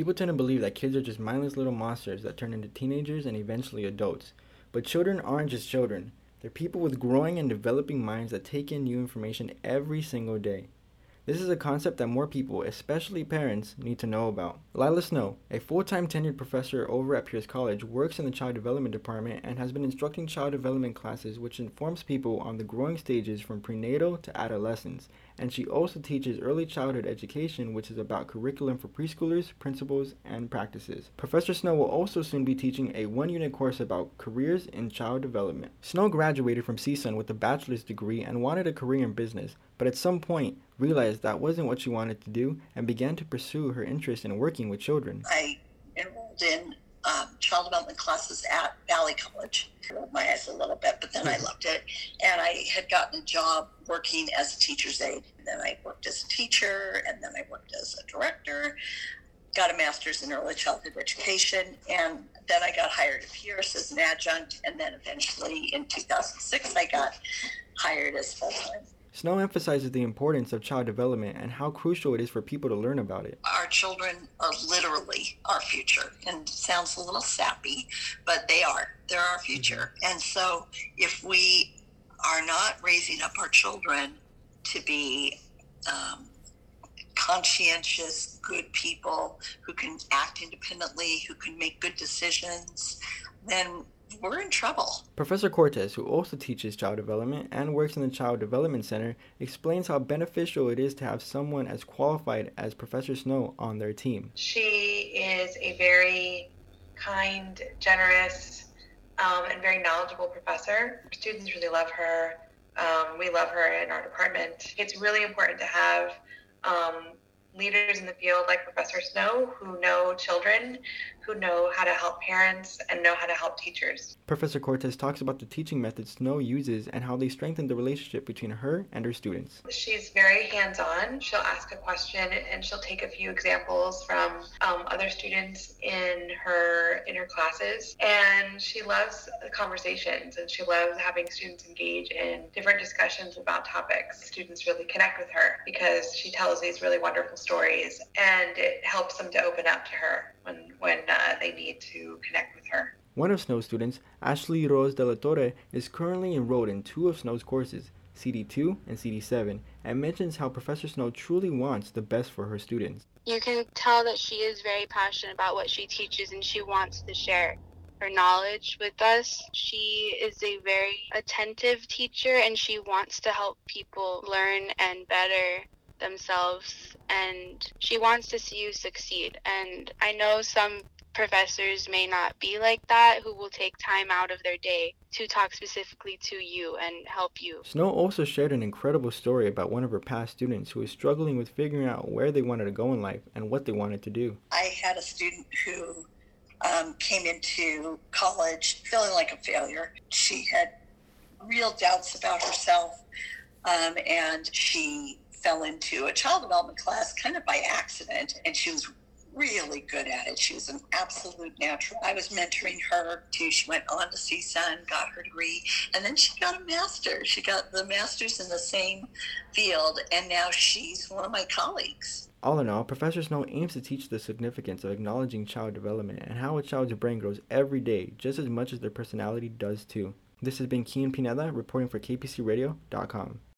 People tend to believe that kids are just mindless little monsters that turn into teenagers and eventually adults. But children aren't just children. They're people with growing and developing minds that take in new information every single day. This is a concept that more people, especially parents, need to know about. Lila Snow, a full time tenured professor over at Pierce College, works in the Child Development Department and has been instructing child development classes which informs people on the growing stages from prenatal to adolescence. And she also teaches early childhood education, which is about curriculum for preschoolers, principles, and practices. Professor Snow will also soon be teaching a one unit course about careers in child development. Snow graduated from CSUN with a bachelor's degree and wanted a career in business, but at some point, realized that wasn't what she wanted to do and began to pursue her interest in working with children. I enrolled in um, child development classes at Valley College. I rolled my eyes a little bit, but then I loved it. And I had gotten a job working as a teacher's aide. And then I worked as a teacher, and then I worked as a director. Got a master's in early childhood education, and then I got hired at Pierce as an adjunct, and then eventually in 2006 I got hired as full time. Snow emphasizes the importance of child development and how crucial it is for people to learn about it. Our children are literally our future, and sounds a little sappy, but they are. They're our future. Mm-hmm. And so if we are not raising up our children to be um, conscientious, good people who can act independently, who can make good decisions, then we're in trouble. Professor Cortez, who also teaches child development and works in the Child Development Center, explains how beneficial it is to have someone as qualified as Professor Snow on their team. She is a very kind, generous, um, and very knowledgeable professor. Students really love her. Um, we love her in our department. It's really important to have um, leaders in the field like Professor Snow who know children, who know how to help parents, and know how to help teachers. Professor Cortez talks about the teaching methods Snow uses and how they strengthen the relationship between her and her students. She's very hands on. She'll ask a question and she'll take a few examples from um, other students in her in her classes. And she loves conversations and she loves having students engage in different discussions about topics. Students really connect with her because she tells these really wonderful stories and it helps them to open up to her when when uh, they need to connect with her. One of Snow's students, Ashley Rose de la Torre, is currently enrolled in two of Snow's courses, CD2 and CD7, and mentions how Professor Snow truly wants the best for her students. You can tell that she is very passionate about what she teaches and she wants to share her knowledge with us. She is a very attentive teacher and she wants to help people learn and better themselves and she wants to see you succeed. And I know some professors may not be like that who will take time out of their day to talk specifically to you and help you. Snow also shared an incredible story about one of her past students who was struggling with figuring out where they wanted to go in life and what they wanted to do. I had a student who um, came into college feeling like a failure. She had real doubts about herself, um, and she fell into a child development class kind of by accident, and she was really good at it. She was an absolute natural. I was mentoring her too. She went on to CSUN, got her degree, and then she got a master. She got the master's in the same field, and now she's one of my colleagues. All in all, Professor Snow aims to teach the significance of acknowledging child development and how a child's brain grows every day, just as much as their personality does too. This has been Kean Pineda reporting for KPCRadio.com.